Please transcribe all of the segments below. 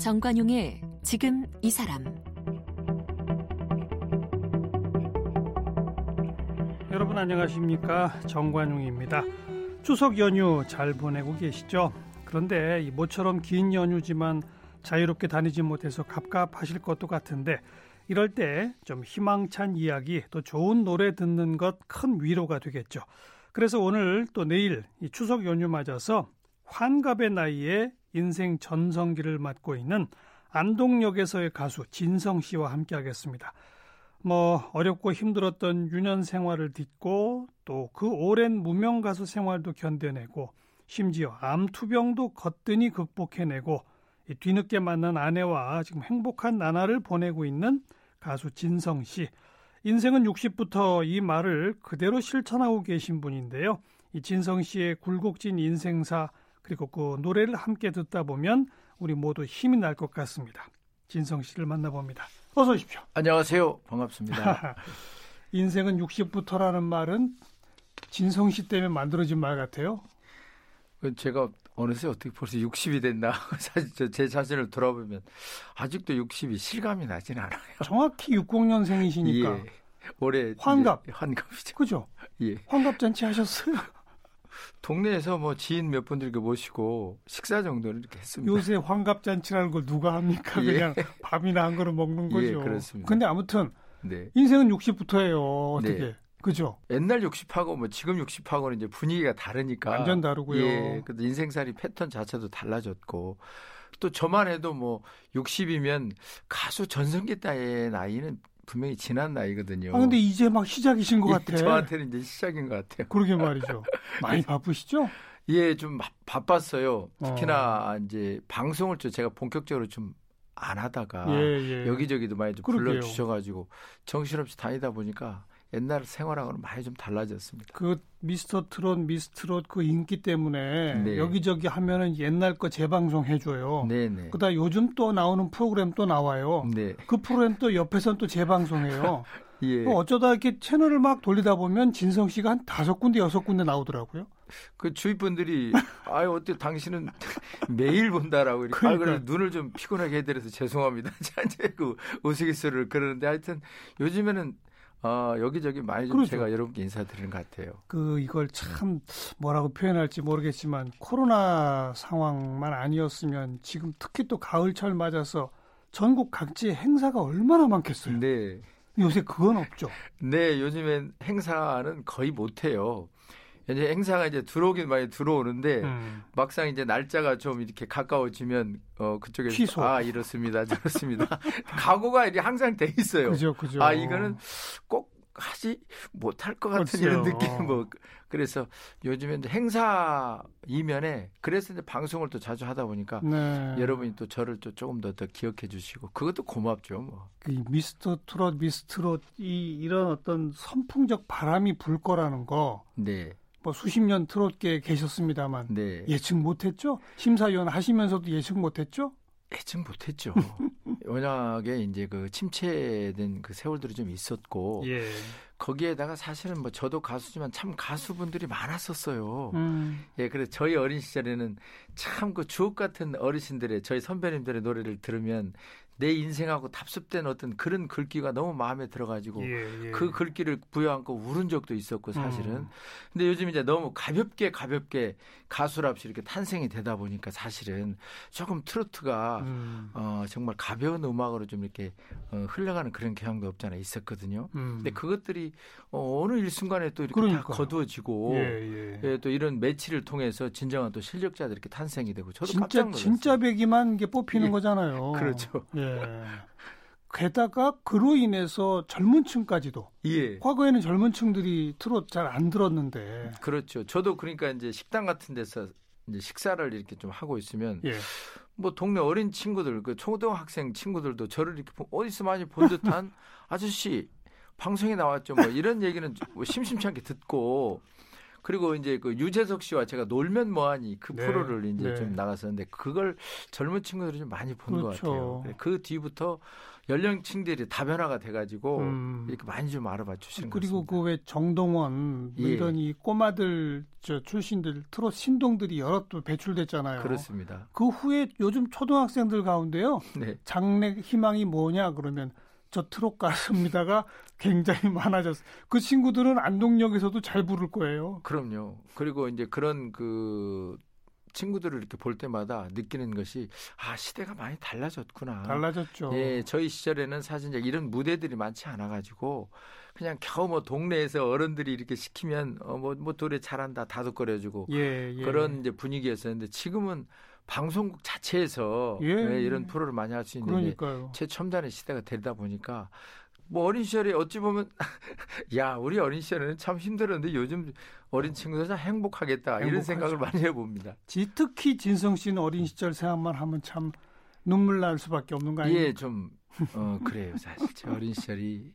정관용의 지금 이 사람 여러분 안녕하십니까 정관용입니다. 추석 연휴 잘 보내고 계시죠? 그런데 이 모처럼 긴 연휴지만 자유롭게 다니지 못해서 갑갑하실 것도 같은데 이럴 때 좀 희망찬 이야기 또 좋은 노래 듣는 것 큰 위로가 되겠죠. 그래서 오늘 또 내일 이 추석 연휴 맞아서 환갑의 나이에 인생 전성기를 맞고 있는 안동역에서의 가수 진성 씨와 함께 하겠습니다. 뭐 어렵고 힘들었던 유년 생활을 딛고 또 그 오랜 무명 가수 생활도 견뎌내고 심지어 암투병도 거뜬히 극복해내고 뒤늦게 만난 아내와 지금 행복한 나날을 보내고 있는 가수 진성 씨. 인생은 60부터 이 말을 그대로 실천하고 계신 분인데요. 이 진성 씨의 굴곡진 인생사 그리고 그 노래를 함께 듣다 보면 우리 모두 힘이 날 것 같습니다. 진성 씨를 만나봅니다. 어서 오십시오. 안녕하세요. 반갑습니다. 인생은 60부터라는 말은 진성 씨 때문에 만들어진 말 같아요. 그 제가 어느새 어떻게 벌써 60이 됐나 사실 제 자신을 돌아보면 아직도 60이 실감이 나진 않아요. 정확히 60년생이시니까 예. 올해 환갑 환갑이죠. 그죠? 예. 환갑 잔치 하셨어요? 동네에서 뭐 지인 몇 분들 이렇게 모시고 식사 정도는 이렇게 했습니다. 요새 환갑 잔치라는 걸 누가 합니까? 예. 그냥 밥이나 한 그릇 먹는 거죠. 예, 그렇습니다. 근데 아무튼 네. 인생은 60부터예요. 어떻게? 네. 그죠? 옛날 60하고 뭐 지금 60하고는 이제 분위기가 다르니까 완전 다르고요. 예. 그래도 인생살이 패턴 자체도 달라졌고 또 저만 해도 뭐 60이면 가수 전성기 때의 나이는 분명히 지난 나이거든요. 아 근데 이제 막 시작이신 것 예, 같아. 저한테는 이제 시작인 것 같아요. 그러게 말이죠. 많이 바쁘시죠? 예, 좀 바, 바빴어요. 어. 특히나 이제 방송을 좀 제가 본격적으로 좀 안 하다가 예, 예. 여기저기도 많이 좀 그러게요. 불러 주셔 가지고 정신없이 다니다 보니까 옛날 생활하고는 많이 좀 달라졌습니다. 그 미스터 트롯, 미스트롯 그 인기 때문에 네. 여기저기 하면은 옛날 거 재방송 해줘요. 네네. 그다음 요즘 또 나오는 프로그램 또 나와요. 네. 그 프로그램 또 옆에선 또 재방송해요. 예. 그 어쩌다 이렇게 채널을 막 돌리다 보면 진성 씨가 한 다섯 군데 여섯 군데 나오더라고요. 그 주위 분들이 아유 어때 당신은 매일 본다라고 이렇게 아, 그러니까. 그래 눈을 좀 피곤하게 해드려서 죄송합니다. 이제 그 우스갯소리를 그러는데 하여튼 요즘에는 어, 여기저기 많이 좀 그렇죠. 제가 여러분께 인사드리는 것 같아요. 그 이걸 참 뭐라고 표현할지 모르겠지만 코로나 상황만 아니었으면 지금 특히 또 가을철 맞아서 전국 각지에 행사가 얼마나 많겠어요. 네. 요새 그건 없죠. 네, 요즘엔 행사는 거의 못 해요. 이제 행사가 이제 들어오긴 많이 들어오는데 음. 막상 이제 날짜가 좀 이렇게 가까워지면 어 그쪽에서 취소. 아 이렇습니다 저렇습니다 각오가 이게 항상 돼 있어요. 그죠, 그죠. 아 이거는 꼭 하지 못할 것 같은 이런 글쎄요. 느낌 뭐 그래서 요즘에 이제 행사 이면에 그래서 이제 방송을 또 자주 하다 보니까 네. 여러분이 또 저를 또 조금 더, 더 기억해 주시고 그것도 고맙죠 뭐. 그 미스터 트롯, 미스트롯 이 이런 어떤 선풍적 바람이 불 거라는 거. 네, 뭐 수십 년 트롯계에 계셨습니다만 네. 예측 못했죠. 심사위원 하시면서도 예측 못했죠. 예측 못했죠. 워낙에 이제 그 침체된 그 세월들이 좀 있었고 예. 거기에다가 사실은 뭐 저도 가수지만 참 가수분들이 많았었어요. 음. 예, 그래서 저희 어린 시절에는 참 그 주옥 같은 어르신들의 저희 선배님들의 노래를 들으면 내 인생하고 답습된 어떤 그런 글귀가 너무 마음에 들어가지고 예, 예. 그 글귀를 부여안고 울은 적도 있었고 사실은. 음. 근데 요즘 이제 너무 가볍게 가볍게 가수랍시 이렇게 탄생이 되다 보니까 사실은 조금 트로트가 음. 어, 정말 가벼운 음악으로 좀 이렇게 어, 흘러가는 그런 경향도 없잖아 있었거든요. 음. 근데 그것들이 어, 어느 일순간에 또 이렇게 그러니까요. 다 거두어지고 예, 예. 예, 또 이런 매치를 통해서 진정한 또 실력자들이 이렇게 탄생이 되고 저도 깜짝 진짜 놀랐어요. 진짜 배기만 이게 뽑히는 예. 거잖아요. 그렇죠. 예. 게다가 그로 인해서 젊은 층까지도 예. 과거에는 젊은 층들이 트롯 잘 안 들었는데 그렇죠. 저도 그러니까 이제 식당 같은 데서 이제 식사를 이렇게 좀 하고 있으면 예. 뭐 동네 어린 친구들 그 초등학생 친구들도 저를 이렇게 보- 어디서 많이 본 듯한 아저씨 방송에 나왔죠 뭐 이런 얘기는 뭐 심심치 않게 듣고 그리고 이제 그 유재석 씨와 제가 놀면 뭐하니 그 네. 프로를 이제 네. 좀 나갔었는데 그걸 젊은 친구들이 좀 많이 본것 그렇죠. 같아요. 그 뒤부터 연령층들이 다변화가 돼가지고 음. 이렇게 많이 좀 알아봐 주시는 것 그리고. 그 왜 정동원 뭐 예. 이런 이 꼬마들 저 출신들 트롯 신동들이 여러 또 배출됐잖아요. 그렇습니다. 그 후에 요즘 초등학생들 가운데요. 네. 장래 희망이 뭐냐 그러면 저 트롯 가수입니다가 굉장히 많아졌어요. 그 친구들은 안동역에서도 잘 부를 거예요. 그럼요. 그리고 이제 그런 그 친구들을 이렇게 볼 때마다 느끼는 것이 아 시대가 많이 달라졌구나. 달라졌죠. 예, 저희 시절에는 사실 이제 이런 무대들이 많지 않아 가지고 그냥 겨우 뭐 동네에서 어른들이 이렇게 시키면 어뭐뭐 뭐 노래 잘한다 다독거려주고 예, 예. 그런 이제 분위기였었는데 지금은 방송국 자체에서 예. 예, 이런 프로를 많이 할수 그러니까요. 최첨단의 시대가 되다 보니까 뭐 어린 시절에 어찌 보면 야 우리 어린 시절에는 참 힘들었는데 요즘 어린 친구들 참 행복하겠다 이런 행복하죠. 생각을 많이 해봅니다. 지- 특히 진성 씨는 어린 시절 생각만 하면 참 눈물 날 수밖에 없는 거 아니에요? 예, 좀 어, 그래요. 사실 제 어린 시절이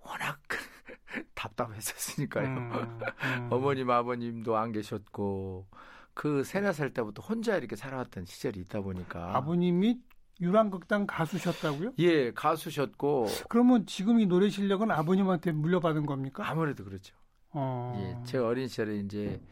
워낙 답답했었으니까요. 음, 음. 어머님 아버님도 안 계셨고 그 세네 살 때부터 혼자 이렇게 살아왔던 시절이 있다 보니까 아버님이 유랑극단 가수셨다고요? 예 가수셨고 그러면 지금 이 노래 실력은 아버님한테 물려받은 겁니까? 아무래도 그렇죠. 어. 예, 제 어린 시절에 이제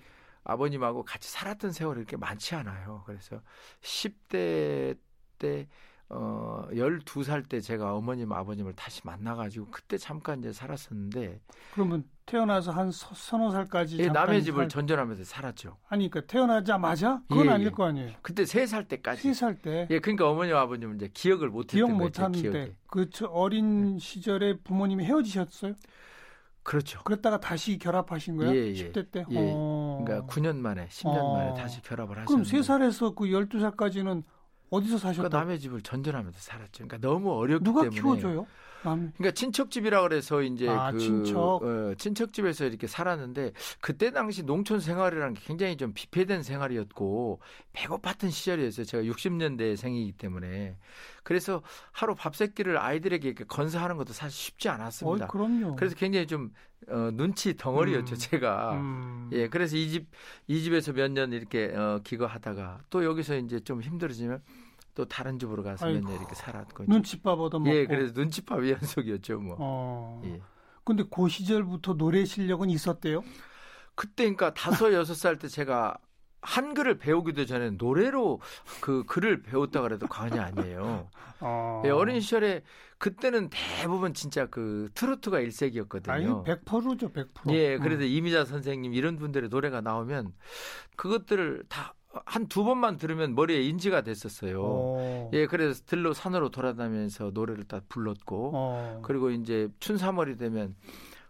아버님하고 같이 살았던 세월이 이렇게 많지 않아요. 그래서 10대 때 어, 12살 때 제가 어머님 아버님을 다시 만나가지고 그때 잠깐 이제 살았었는데 그러면 태어나서 한 서, 서너 살까지 예, 남의 집을 살- 전전하면서 살았죠. 아니 그러니까 태어나자마자 그건 예, 아닐 예. 거 아니에요. 그때 3살 때까지. 세 살 때 예, 그러니까 어머님 아버님은 이제 기억을 못 기억 했던 하는데 기억에. 그저 어린 시절에 부모님이 헤어지셨어요? 그렇죠. 그랬다가 다시 결합하신 거예요? 예, 예. 10대 때? 예. 어. 그러니까 9년 만에 10년 어. 만에 다시 결합을 하셨는데 그럼 세 살에서 그 12살까지는 어디서 그러니까 사셨다고? 남의 집을 전전하면서 살았죠. 그러니까 너무 어렵기 누가 때문에 키워줘요? 남 그러니까 친척 집이라 그래서 이제 아, 그 친척. 어, 친척 집에서 이렇게 살았는데 그때 당시 농촌 생활이라는 게 굉장히 좀 비폐된 생활이었고 배고팠던 시절이었어요. 제가 60년대 생이기 때문에 그래서 하루 밥 세끼를 아이들에게 이렇게 건사하는 것도 사실 쉽지 어, 않았습니다. 그럼요. 그래서 굉장히 좀 어, 눈치 덩어리였죠, 음. 제가. 음. 예, 그래서 이 집 이 집에서 몇 년 이렇게 어, 기거하다가 또 여기서 이제 좀 힘들어지면 또 다른 집으로 가서 몇 아이고. 년 이렇게 살았고. 눈칫밥 얻어먹고. 예, 그래서 눈치밥이 연속이었죠, 뭐. 어. 예. 근데 그 시절부터 노래 실력은 있었대요? 그때 그러니까 다섯 여섯 살 때 제가 한글을 배우기도 전에 노래로 그 글을 배웠다 그래도 과언이 아니에요. 어. 예, 어린 시절에 그때는 대부분 진짜 그 트로트가 일색이었거든요. 100%죠, 100%. 예, 그래서 음. 이미자 선생님 이런 분들의 노래가 나오면 그것들을 다 한 두 번만 들으면 머리에 인지가 됐었어요. 어. 예, 그래서 들로 산으로 돌아다니면서 노래를 다 불렀고 어. 그리고 이제 춘삼월이 되면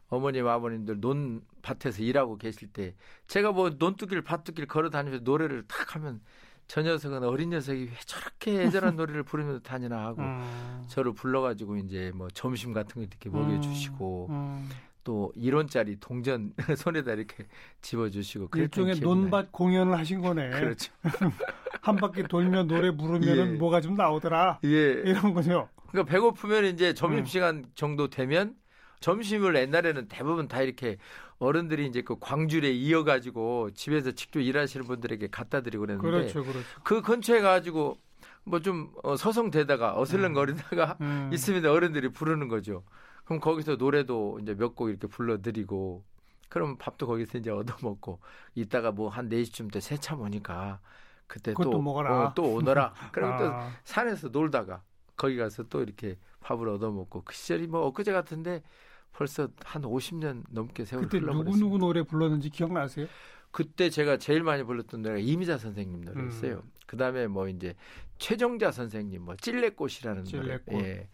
어머님 아버님들 논 밭에서 일하고 계실 때 제가 뭐 논두길 밭두길 걸어 다니면서 노래를 탁 하면 저 녀석은 어린 녀석이 왜 저렇게 애절한 노래를 부르면서 다니나 하고 음. 저를 불러가지고 이제 뭐 점심 같은 거 이렇게 먹여주시고 음. 또 1원짜리 동전 손에다 이렇게 집어주시고 일종의 논밭 공연을 하신 거네. 그렇죠. 한 바퀴 돌며 노래 부르면은 예. 뭐가 좀 나오더라. 예. 이런 거죠. 그러니까 배고프면 이제 점심 음. 시간 정도 되면 점심을 옛날에는 대부분 다 이렇게 어른들이 이제 그 광주에 이어가지고 집에서 직접 일하시는 분들에게 갖다 드리고 그랬는데 그렇죠, 그렇죠. 그 근처에 가지고 뭐 좀 서성대다가 어슬렁거리다가 음. 있으면 어른들이 부르는 거죠. 그럼 거기서 노래도 이제 몇 곡 이렇게 불러드리고 그럼 밥도 거기서 이제 얻어먹고 이따가 뭐 한 4시쯤 때 새참 오니까 그때 또, 먹어라. 어, 또 오너라. 그러면 또 아, 산에서 놀다가 거기 가서 또 이렇게 밥을 얻어먹고 그 시절이 뭐 엊그제 같은데 벌써 한 50년 넘게 세월이 그때 누구. 누구 노래 불렀는지 기억나세요? 그때 제가 제일 많이 불렀던 노래가 이미자 선생님 노래였어요. 음. 그다음에 뭐 이제 최정자 선생님 뭐 찔레꽃이라는 찔레꽃. 노래. 예.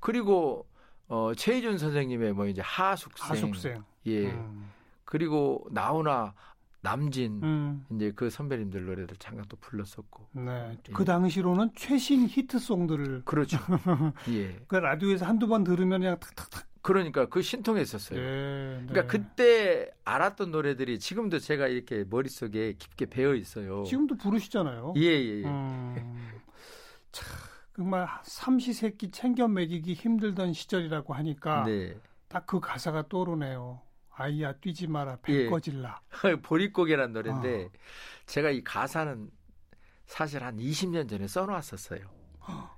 그리고 어 최희준 선생님의 뭐 이제 하숙생. 하숙생. 예. 음. 그리고 나훈아 남진 음. 이제 그 선배님들 노래들 잠깐 또 불렀었고. 네. 예. 그 당시로는 최신 히트송들을 그렇죠. 예. 그 라디오에서 한두 번 들으면 그냥 탁탁탁. 그러니까 그 신통했었어요. 네, 네. 그러니까 그때 알았던 노래들이 지금도 제가 이렇게 머릿속에 깊게 배어 있어요. 지금도 부르시잖아요. 예, 예, 예. 음. 참, 정말 삼시세끼 챙겨 먹이기 힘들던 시절이라고 하니까 네. 딱그 가사가 떠오르네요. 아이야 뛰지 마라 배 예. 꺼질라. 보릿고개란 노래인데 아. 제가 이 가사는 사실 한 20년 전에 써놨었어요.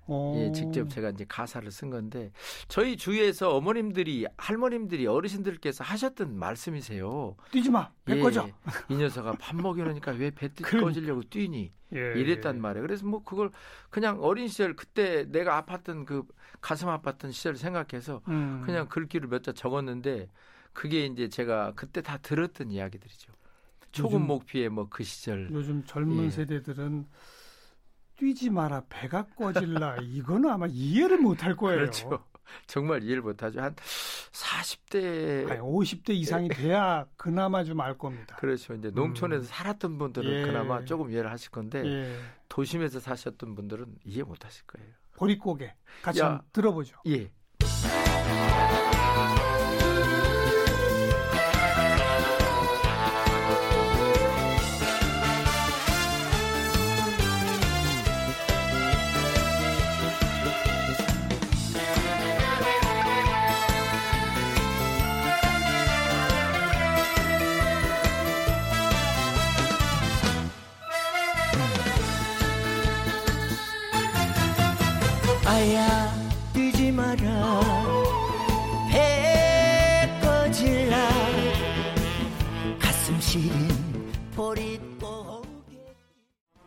오. 예, 직접 제가 이제 가사를 쓴 건데 저희 주위에서 어머님들이 할머님들이 어르신들께서 하셨던 말씀이세요. 뛰지 마. 배 예, 꺼져. 이 녀석아 밥 먹이려니까 왜배 그러니까. 꺼지려고 뛰니? 예. 이랬단 말이에요. 그래서 뭐 그걸 그냥 어린 시절 그때 내가 아팠던 그 가슴 아팠던 시절 생각해서 음. 그냥 글귀를 몇 자 적었는데 그게 이제 제가 그때 다 들었던 이야기들이죠. 초급 목피의 뭐 그 시절. 요즘 젊은 예. 세대들은 뛰지 마라 배가 꺼질라 이거는 아마 이해를 못 할 거예요. 그렇죠. 정말 이해를 못하죠. 한 40대 아니, 50대 이상이 돼야 그나마 좀 알 겁니다. 그렇죠. 이제 농촌에서 음. 살았던 분들은 예. 그나마 조금 이해를 하실 건데 예. 도심에서 사셨던 분들은 이해 못 하실 거예요. 보릿고개 같이 야. 들어보죠. 예.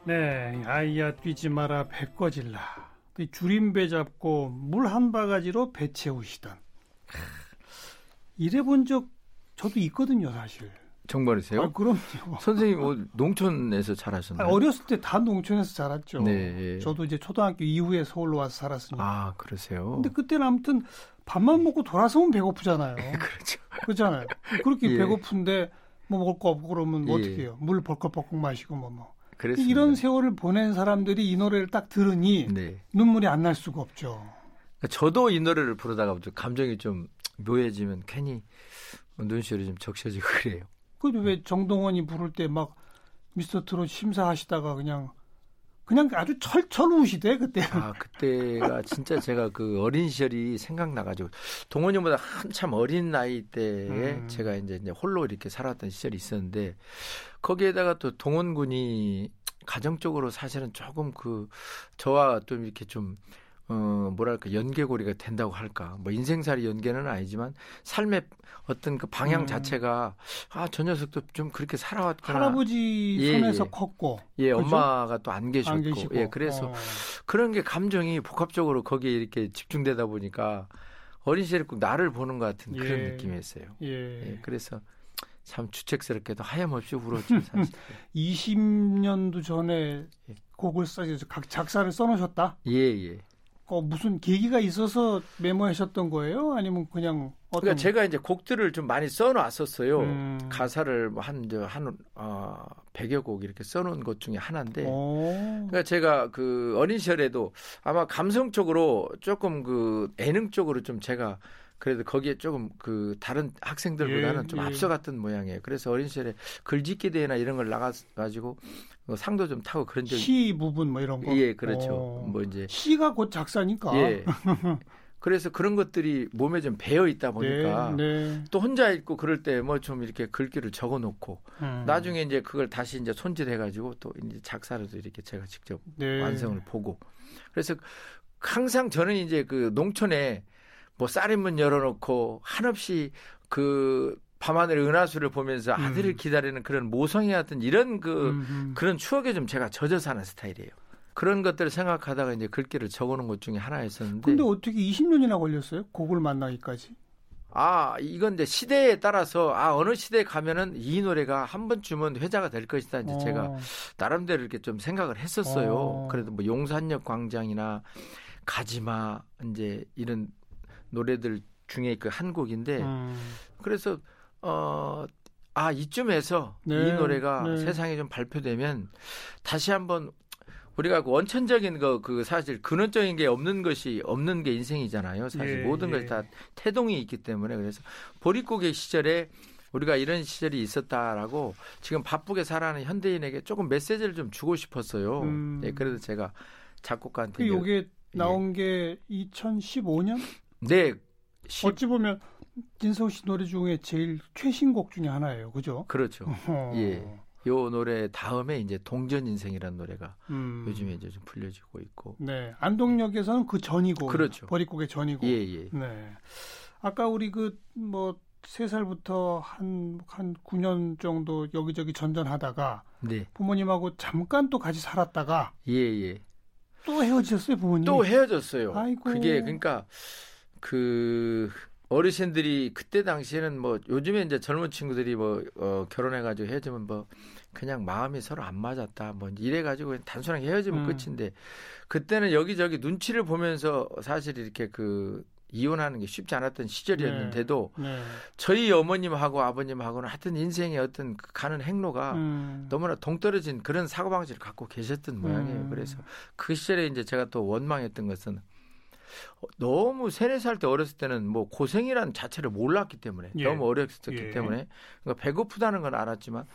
네, 아이야 뛰지 마라 배 꺼질라. 그 줄임배 잡고 물 한 바가지로 배 채우시던. 이래 본 적 저도 있거든요, 사실. 정말이세요? 아, 그럼요. 선생님 뭐 농촌에서 아, 자라셨나요? 어렸을 때 다 농촌에서 자랐죠. 네. 저도 이제 초등학교 이후에 서울로 와서 살았으니까. 아, 그러세요. 근데 그때는 아무튼 밥만 먹고 돌아서면 배고프잖아요. 그렇죠. 그렇잖아요. 그렇게 예. 배고픈데 뭐 먹을 거 없고 그러면 뭐 예. 어떻게 해요? 물 벌컥벌컥 마시고 뭐 뭐. 그랬습니다. 이런 세월을 보낸 사람들이 이 노래를 딱 들으니 네. 눈물이 안 날 수가 없죠. 저도 이 노래를 부르다가 좀 감정이 좀 묘해지면 괜히 눈시울이 좀 적셔지고 그래요. 그왜 정동원이 부를 때 막 미스터 트롯 심사하시다가 그냥 그냥 아주 철철 우시대 그때. 아 그때가 진짜 제가 그 어린 시절이 생각나가지고 동원이 보다 한참 어린 나이 때에 음. 제가 이제, 이제 홀로 이렇게 살았던 시절이 있었는데 거기에다가 또 동원군이 가정적으로 사실은 조금 그 저와 좀 이렇게 좀 어, 뭐랄까, 연계고리가 된다고 할까. 뭐, 인생살이 연계는 아니지만, 삶의 어떤 그 방향 음. 자체가, 아, 저 녀석도 좀 그렇게 살아왔구나. 할아버지 예, 손에서 예. 컸고 예, 그죠? 엄마가 또 안 계셨고. 안 계시고. 예, 그래서 어. 그런 게 감정이 복합적으로 거기에 이렇게 집중되다 보니까 어린 시절에 꼭 나를 보는 것 같은 그런 예. 느낌이었어요. 예. 예, 그래서 참 주책스럽게도 하염없이 울었죠, 사실. 20년도 전에 예. 곡을 써서 각 작사를 써놓으셨다. 예, 예. 어, 무슨 계기가 있어서 메모하셨던 거예요? 아니면 그냥 어떤? 그러니까 제가 이제 곡들을 좀 많이 써놨었어요. 음. 가사를 뭐 한, 저, 한, 어, 100여 곡 이렇게 써놓은 것 중에 하나인데. 오. 그러니까 제가 그 어린 시절에도 아마 감성적으로 조금 그 예능 쪽으로 좀 제가 그래도 거기에 조금 그 다른 학생들보다는 예, 좀 예. 앞서갔던 모양이에요. 그래서 어린 시절에 글짓기 대회나 이런 걸 나가가지고 어, 상도 좀 타고 그런 적이 시 부분 뭐 이런 거. 예, 그렇죠. 어. 뭐 이제 시가 곧 작사니까. 예. 그래서 그런 것들이 몸에 좀 배어 있다 보니까 네, 네. 또 혼자 있고 그럴 때 뭐 좀 이렇게 글귀를 적어 놓고 음. 나중에 이제 그걸 다시 이제 손질해 가지고 또 이제 작사로도 이렇게 제가 직접 네. 완성을 보고 그래서 항상 저는 이제 그 농촌에 뭐 쌀인문 열어놓고 한없이 그 밤하늘의 은하수를 보면서 음. 아들을 기다리는 그런 모성애 같은 이런 그 음, 음. 그런 추억에 좀 제가 젖어 사는 스타일이에요. 그런 것들을 생각하다가 이제 글귀를 적어놓은 것 중에 하나였었는데 근데 어떻게 20년이나 걸렸어요? 곡을 만나기까지? 아 이건 이제 시대에 따라서 아 어느 시대에 가면은 이 노래가 한 번쯤은 회자가 될 것이다 이제 제가 어. 나름대로 이렇게 좀 생각을 했었어요. 어. 그래도 뭐 용산역 광장이나 가지마 이제 이런 노래들 중에 그 한 곡인데 음. 그래서 어. 아 이쯤에서 네, 이 노래가 네. 세상에 좀 발표되면 다시 한번 우리가 그 원천적인 거 그 사실 근원적인 게 없는 것이 없는 게 인생이잖아요. 사실 예, 모든 예. 것이 다 태동이 있기 때문에 그래서 보릿고개 시절에 우리가 이런 시절이 있었다라고 지금 바쁘게 살아가는 현대인에게 조금 메시지를 좀 주고 싶었어요. 음. 예, 그래서 제가 작곡가한테 그 요게 나온 게 2015년? 네, 10, 어찌 보면 진성 씨 노래 중에 제일 최신곡 중에 하나예요. 그죠? 그렇죠. 어. 예. 요 노래 다음에 이제 동전 인생이라는 노래가 음. 요즘에 이제 좀 불려지고 있고. 네. 안동역에서는 그 전이고. 그렇죠. 버리곡의 전이고. 예, 예. 네. 아까 우리 그 뭐 세 살부터 한 한 9년 정도 여기저기 전전하다가 네. 부모님하고 잠깐 또 같이 살았다가 예, 예. 또 헤어지셨어요, 부모님. 또 헤어졌어요. 아이고. 그게 그러니까 그 어르신들이 그때 당시에는 뭐 요즘에 이제 젊은 친구들이 뭐 어, 결혼해가지고 헤어지면 뭐 그냥 마음이 서로 안 맞았다 뭐 이래가지고 단순하게 헤어지면 음. 끝인데 그때는 여기저기 눈치를 보면서 사실 이렇게 그 이혼하는 게 쉽지 않았던 시절이었는데도 네. 저희 어머님하고 아버님하고는 하여튼 인생의 어떤 그 가는 행로가 음. 너무나 동떨어진 그런 사고방식을 갖고 계셨던 모양이에요. 음. 그래서 그 시절에 이제 제가 또 원망했던 것은 어, 너무 세네 살 때 어렸을 때는 뭐 고생이란 자체를 몰랐기 때문에 예. 너무 어렸었기 예. 때문에 그러니까 배고프다는 건 알았지만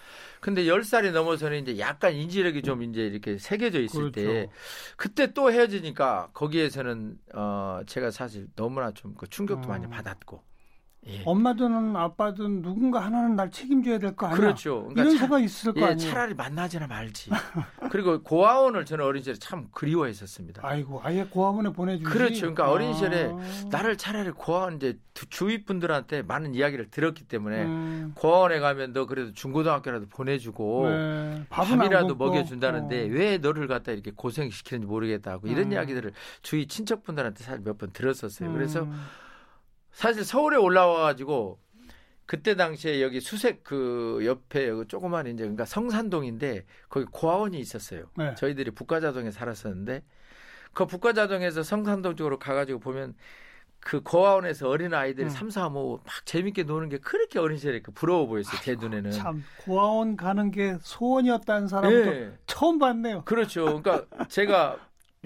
근데 열 살이 넘어서는 이제 약간 인지력이 좀 이제 이렇게 새겨져 있을 때 그렇죠. 그때 또 헤어지니까 거기에서는 어 제가 사실 너무나 좀 그 충격도 음. 많이 받았고 예. 엄마든 아빠든 누군가 하나는 날 책임져야 될 거 아니야. 그렇죠. 그러니까 이런 차- 생각이 있을 거 예, 아니에요. 차라리 만나지나 말지. 그리고 고아원을 저는 어린 시절에 참 그리워했었습니다. 아이고, 아예 고아원에 보내주지. 그렇죠. 그러니까 어린 시절에 아. 나를 차라리 고아원 이제 두- 주위 분들한테 많은 이야기를 들었기 때문에 음, 고아원에 가면 너 그래도 중고등학교라도 보내주고 네. 밥이라도. 먹여준다는데 어. 왜 너를 갖다 이렇게 고생시키는지 모르겠다 하고 이런 음. 이야기들을 주위 친척분들한테 사실 몇 번 들었었어요. 그래서 음, 사실 서울에 올라와가지고 그때 당시에 여기 수색 그 옆에 여기 조그만 이제 그러니까 성산동인데 거기 고아원이 있었어요. 네. 저희들이 북가자동에 살았었는데 그 북가자동에서 성산동 쪽으로 가가지고 보면 그 고아원에서 어린 아이들이 음. 삼삼오오 막 재밌게 노는 게 그렇게 어린 시절에 그 부러워 보였어요 제 눈에는. 참 고아원 가는 게 소원이었다는 사람도 예. 처음 봤네요. 그렇죠. 그러니까 제가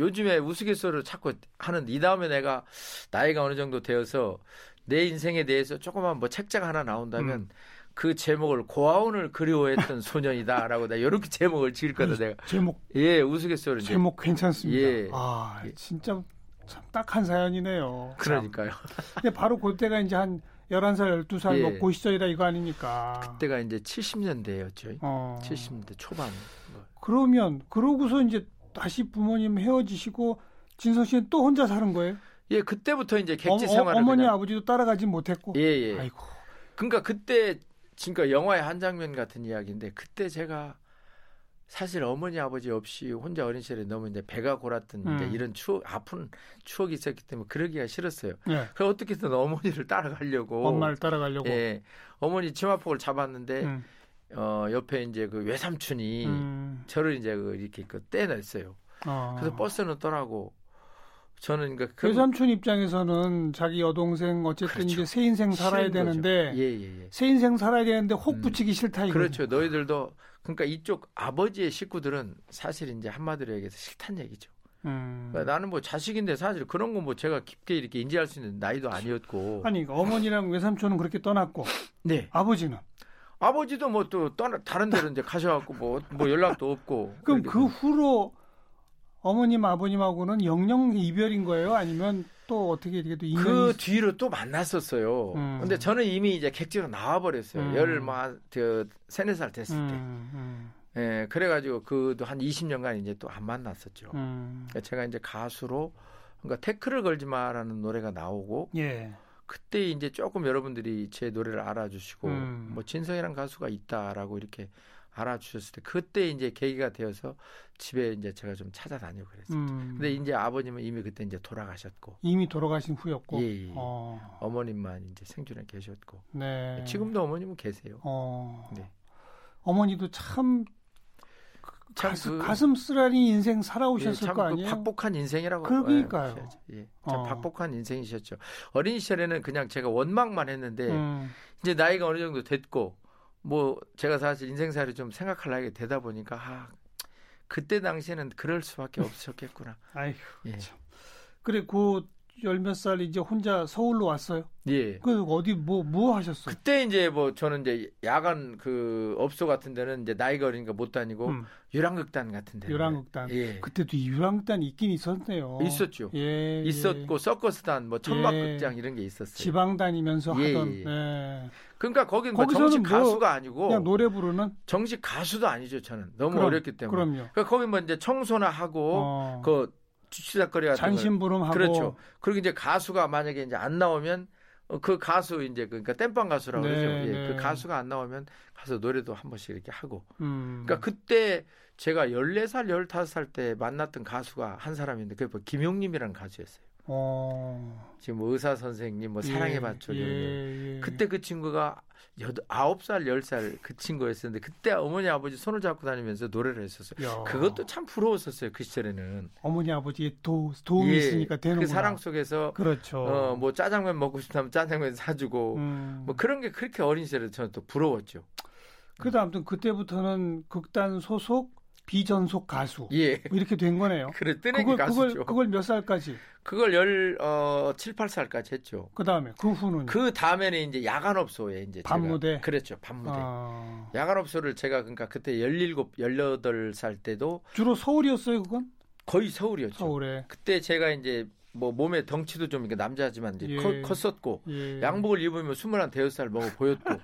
요즘에 우스갯소리를 자꾸 하는데 이 다음에 내가 나이가 어느 정도 되어서 내 인생에 대해서 조그만 뭐 책자가 하나 나온다면 음. 그 제목을 고아원을 그리워했던 소년이다라고 내가 이렇게 제목을 지을 거다 내가 제목 예 우스갯소리 이제 제목 괜찮습니다. 예. 아 예. 진짜 참 딱한 사연이네요. 참. 그러니까요. 근데 바로 그때가 이제 한 11살, 12살 예. 뭐그 시절이라 이거 아닙니까? 그때가 이제 70년대였죠. 어. 70년대 초반. 뭐. 그러면 그러고서 이제 다시 부모님 헤어지시고 진성 씨는 또 혼자 사는 거예요? 예 그때부터 이제 어, 객지 생활을 머니 그냥 아버지도 따라가지 못했고. 예 예. 아이고. 그러니까 그때 그러니까 영화의 한 장면 같은 이야기인데 그때 제가 사실 어머니 아버지 없이 혼자 어린 시절에 너무 이제 배가 골았던 음. 이런 추억 아픈 추억이 있었기 때문에 그러기가 싫었어요. 예. 그 어떻게든 어머니를 따라가려고 엄마를 따라가려고. 예 어머니 치마폭을 잡았는데 음. 어 옆에 이제 그 외삼촌이 음. 저를 이제 그 이렇게 그 떼냈어요. 어. 그래서 버스는 떠나고 저는 그러니까 그 외삼촌 입장에서는 자기 여동생 어쨌든 그렇죠. 이제 새 인생 살아야. 되는데 예, 예, 예. 새 인생 살아야 되는데 혹 음. 붙이기 싫다 이거. 그렇죠. 너희들도 그러니까 이쪽 아버지의 식구들은 사실 이제 한마디로 얘기해서 싫단 얘기죠. 음. 그러니까 나는 뭐 자식인데 사실 그런 거 뭐 제가 깊게 이렇게 인지할 수 있는 나이도 아니었고. 아니 어머니랑 외삼촌은 그렇게 떠났고 네. 아버지는 아버지도 뭐 또 떠나 다른 데로 이제 가셔갖고 뭐, 뭐 연락도 없고. 그럼 그 후로 어머님 아버님하고는 영영 이별인 거예요? 아니면 또 어떻게 이렇게 또 인연이 그 있- 뒤로 또 만났었어요. 음. 근데 저는 이미 이제 객지로 나와버렸어요. 음. 열뭐그 세네 살 됐을 때. 음, 음, 예, 그래가지고 그도 한 20년간 이제 또 안 만났었죠. 음. 그러니까 제가 이제 가수로 그러니까 태클을 걸지 마라는 노래가 나오고 예. 그때 이제 조금 여러분들이 제 노래를 알아주시고 음. 뭐 진성이란 가수가 있다라고 이렇게 알아주셨을 때 그때 이제 계기가 되어서 집에 이제 제가 좀 찾아다니고 그랬어요. 음. 근데 이제 아버님은 이미 그때 이제 돌아가셨고 이미 돌아가신 후였고. 예, 예. 어. 어머님만 이제 생존해 계셨고 네. 지금도 어머님은 계세요. 어. 네. 어머니도 참, 참 가슴, 그- 가슴 쓰라린 인생 예, 살아오셨을 참거그 아니에요? 박복한 인생이라고 그러니까요. 예, 예, 참 어. 박복한 인생이셨죠. 어린 시절에는 그냥 제가 원망만 했는데 음. 이제 나이가 어느 정도 됐고 뭐 제가 사실 인생살이 좀 생각할 나이가 되다 보니까 아 그때 당시에는 그럴 수밖에 없었겠구나. 아이고. 예. 그래 그 열몇 살 이제 혼자 서울로 왔어요. 예. 그 어디 뭐뭐 하셨어요? 그때 이제 뭐 저는 이제 야간 그 업소 같은 데는 이제 나이가 어리니까 못 다니고 음, 유랑극단 같은 데 유랑극단. 예. 그때도 이 유랑극단 있긴 있었네요. 있었죠. 예, 있었고 예. 서커스단 뭐 천막극장 이런 게 있었어요. 지방 다니면서 예, 하던 예. 예. 그러니까 거긴 뭐 정식 뭐 가수가 아니고 그냥 노래 부르는 정식 가수도 아니죠 저는 너무 그럼, 어렸기 때문에. 그럼요. 그러니까 거기 뭐 이제 청소나 하고 어, 그 주치작거리 같은 거 잔심부름하고 그렇죠. 그리고 이제 가수가 만약에 이제 안 나오면 어, 그 가수 이제 그러니까 땜빵 가수라고 네, 그러죠. 예, 네. 그 가수가 안 나오면 가서 노래도 한 번씩 이렇게 하고. 음. 그러니까 그때 제가 14살, 15살 때 만났던 가수가 한 사람인데 그게 뭐 김용님이라는 가수였어요. 어. 지금 뭐 의사 선생님 뭐 사랑의 밭줄 이런 거. 예, 예. 그때 그 친구가 여덟, 아홉 살, 열 살 그 친구였었는데 그때 어머니 아버지 손을 잡고 다니면서 노래를 했었어요. 야. 그것도 참 부러웠었어요 그 시절에는. 어머니 아버지의 도, 도움이 예, 있으니까 되는구나. 그 사랑 속에서 그렇죠. 어 뭐 짜장면 먹고 싶다면 짜장면 사주고 음. 뭐 그런 게 그렇게 어린 시절에 저는 또 부러웠죠. 그래도 아무튼 그때부터는 극단 소속 비전속 가수 예. 뭐 이렇게 된 거네요. 그래 뜨내기 그걸 가수죠. 그걸 그걸 몇 살까지? 그걸 열 어, 7, 8살까지 했죠. 그 다음에 그 후는 그 다음에는 이제 야간업소에 이제 제가- 밤무대? 그랬죠. 밤무대. 아, 야간업소를 제가 그러니까 그때 17, 18살 때도 주로 서울이었어요, 그건? 거의 서울이었죠. 서울에. 그때 제가 이제 뭐 몸에 덩치도 좀 이렇게 남자지만 이제 예. 커- 컸었고 예. 양복을 입으면 21, 대여살 먹어 보였고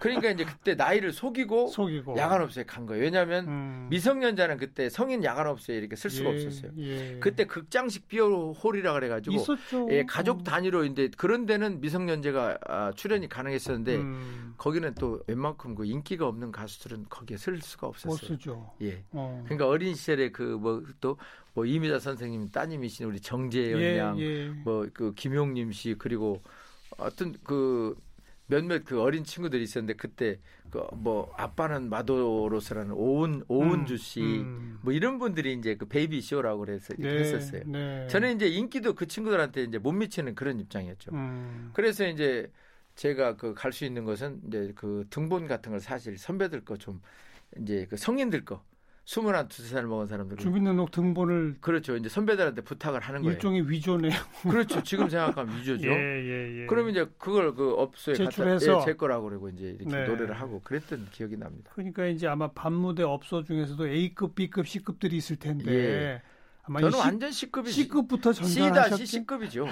그러니까 이제 그때 나이를 속이고 속이고. 야간업소에 간 거예요. 왜냐하면 음. 미성년자는 그때 성인 야간업소에 이렇게 쓸 수가 예, 없었어요. 예. 그때 극장식 비어홀이라 그래가지고 있었죠. 예, 가족 단위로 이제 그런 데는 미성년자가 아, 출연이 가능했었는데 음, 거기는 또 웬만큼 그 인기가 없는 가수들은 거기에 쓸 수가 못 없었어요. 쓰죠. 예. 어. 그러니까 어린 시절에 그 뭐 또뭐 이미자 선생님 따님이신 우리 정재현 예, 양, 예. 뭐그 김용림 씨 그리고 어떤 그 몇몇 그 어린 친구들이 있었는데 그때 그 뭐 아빠는 마도로스라는 오은 오은주 씨 음. 뭐 이런 분들이 이제 그 베이비 쇼라고 그래서 이렇게 했었어요. 네. 저는 이제 인기도 그 친구들한테 이제 못 미치는 그런 입장이었죠. 음. 그래서 이제 제가 그 갈 수 있는 것은 이제 그 등본 같은 걸 사실 선배들 거 좀 이제 그 성인들 거 스물한 두세 살 먹은 사람들 주민등록 등본을 그렇죠. 이제 선배들한테 부탁을 하는 거예요. 일종의 위조네요. 그렇죠. 지금 생각하면 위조죠. 예, 예. 그러면 이제 그걸 그 업소에 제출해서. 갖다 예, 제 거라고 그러고 이제 이렇게 네. 노래를 하고 그랬던 기억이 납니다. 그러니까 이제 아마 밤무대 업소 중에서도 A급, B급, C급들이 있을 텐데 예. 아마 이 저는 C, 완전 C급이 C급부터 C다시 전전하셨죠. C급이죠.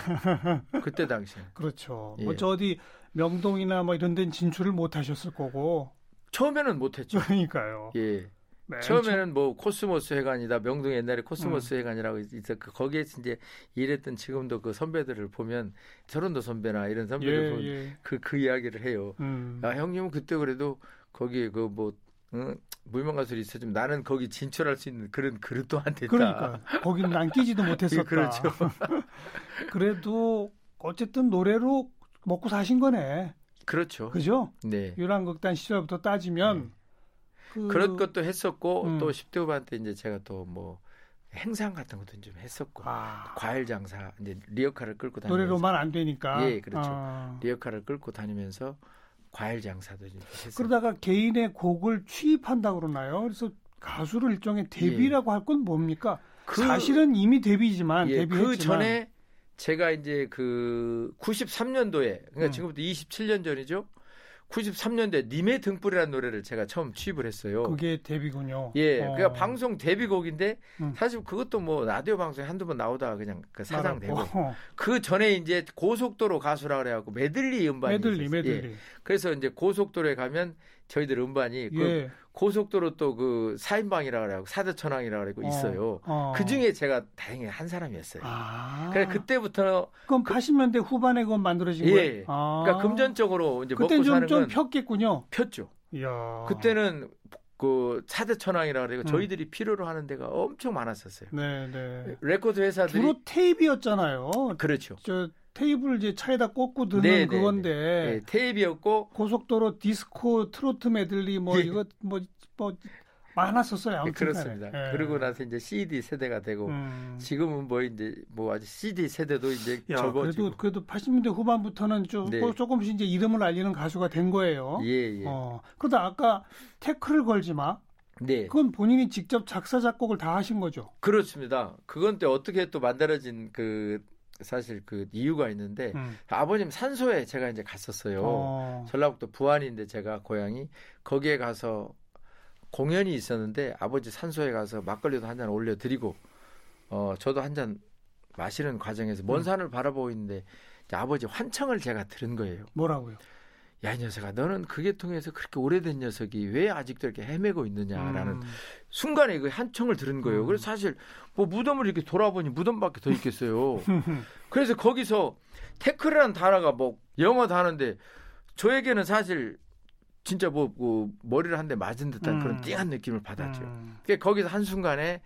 그때 당시. 그렇죠. 예. 뭐저 어디 명동이나 뭐 이런 데는 진출을 못 하셨을 거고. 처음에는 못 했죠. 그러니까요. 예. 맨 처음에는 뭐 코스모스 회관이다. 명동 옛날에 음. 코스모스 회관이라고 있어. 그 거기에 이제 일했던 지금도 그 선배들을 보면 저런도 선배나 이런 선배들 예, 보면 예. 그, 그 이야기를 해요. 음. 야, 형님은 그때 그래도 거기에 그 뭐, 응? 가수들이 있었지만 나는 거기 진출할 수 있는 그런 그릇도 안 됐다. 그러니까 거긴 난 끼지도 못했었다. 예, 그렇죠. 그래도 어쨌든 노래로 먹고 사신 거네. 그렇죠. 그죠? 네. 유랑극단 시절부터 따지면 그 그런 것도 했었고 음. 또 10대 후반 때 이제 제가 또 뭐 행상 같은 것도 좀 했었고 아, 과일 장사 이제 리어카를 끌고 다니면서 노래로만 안 되니까. 예, 그렇죠. 아. 리어카를 끌고 다니면서 과일 장사도 이제 했어요. 그러다가 개인의 곡을 취입한다 그러나요? 그래서 가수를 일종의 데뷔라고 할건 뭡니까? 예. 그- 사실은 이미 데뷔지만 예, 데뷔했지만 그 전에 제가 이제 그 93년도에 그러니까 음. 지금부터 27년 전이죠. 93년도에 님의 등불이라는 노래를 제가 처음 취입을 했어요. 그게 데뷔군요. 예, 어. 그러니까 방송 데뷔곡인데 음. 사실 그것도 뭐 라디오 방송에 한두 번 나오다가 그냥 그 사장되고 말았고. 그 전에 이제 고속도로 가수라 그래 갖고 메들리 음반이 메들리 있었어요. 예. 메들리. 그래서 이제 고속도로에 가면 저희들 음반이 그 예. 고속도로 또 그 사인방이라 그래갖고 사대천왕이라 그래고 있어요. 어. 그 중에 제가 다행히 한 사람이었어요. 아. 그래 그때부터 그럼 80년대 후반에 그건 만들어진 예. 거예요? 아. 그러니까 금전적으로 이제 그때 먹고 좀, 사는 좀건 폈겠군요. 폈죠. 이야. 그때는 그 사대천왕이라 그래고 음. 저희들이 필요로 하는 데가 엄청 많았었어요. 네, 네. 레코드 회사들이 주로 테이프였잖아요. 그렇죠. 저 테이프를 이제 차에다 꽂고 듣는 네, 네, 그건데 예, 테이프였고 고속도로 디스코 트로트 메들리 뭐 예. 이거 뭐, 뭐 많았었어요. 아무튼 그렇습니다. 간에. 예. 그러고 나서 이제 CD 세대가 되고 음. 지금은 뭐 이제 뭐 아직 CD 세대도 이제 야, 접어지고 그래도 그래도 80년대 후반부터는 좀 네. 조금씩 이제 이름을 알리는 가수가 된 거예요. 예, 예. 어. 그러다 아까 태클을 걸지 마. 네. 그건 본인이 직접 작사 작곡을 다 하신 거죠. 그렇습니다. 그건 또 어떻게 또 만들어진 그 사실 그 이유가 있는데 음. 아버님 산소에 제가 이제 갔었어요. 어. 전라북도 부안인데 제가 고향이 거기에 가서 공연이 있었는데 아버지 산소에 가서 막걸리도 한 잔 올려드리고 어 저도 한 잔 마시는 과정에서 먼 음. 산을 바라보고 있는데 아버지 환청을 제가 들은 거예요. 뭐라고요? 야 이 녀석아 너는 그게 통해서 그렇게 오래된 녀석이 왜 아직도 이렇게 헤매고 있느냐라는 음. 순간에 그 한청을 들은 거예요. 음. 그래서 사실 뭐 무덤을 이렇게 돌아보니 무덤밖에 더 있겠어요. 그래서 거기서 태클이라는 단어가 뭐 영어 단어인데 저에게는 사실 진짜 뭐, 뭐 머리를 한 대 맞은 듯한 음. 그런 띵한 느낌을 받았죠. 음. 그러니까 거기서 한 순간에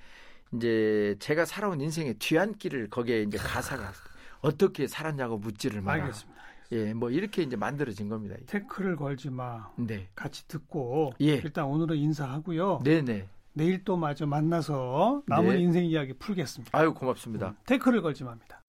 이제 제가 살아온 인생의 뒤안길을 거기에 이제 가사가 어떻게 살았냐고 묻지를 마라. 알겠습니다. 예, 뭐 이렇게 이제 만들어진 겁니다. 태클을 걸지 마. 네, 같이 듣고 예. 일단 오늘은 인사하고요. 네, 네. 내일 또 마저 만나서 남은 네. 인생 이야기 풀겠습니다. 아유 고맙습니다. 태클을 걸지 맙니다.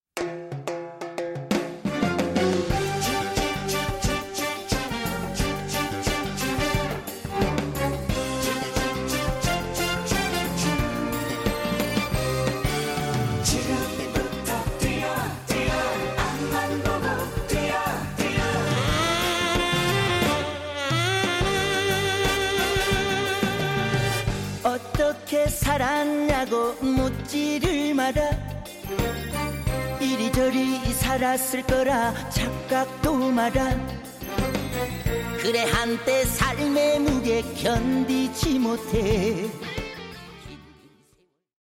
살았냐고 묻지를 마라. 이리저리 살았을 거라 착각도 마라. 그래 한때 삶의 무게 견디지 못해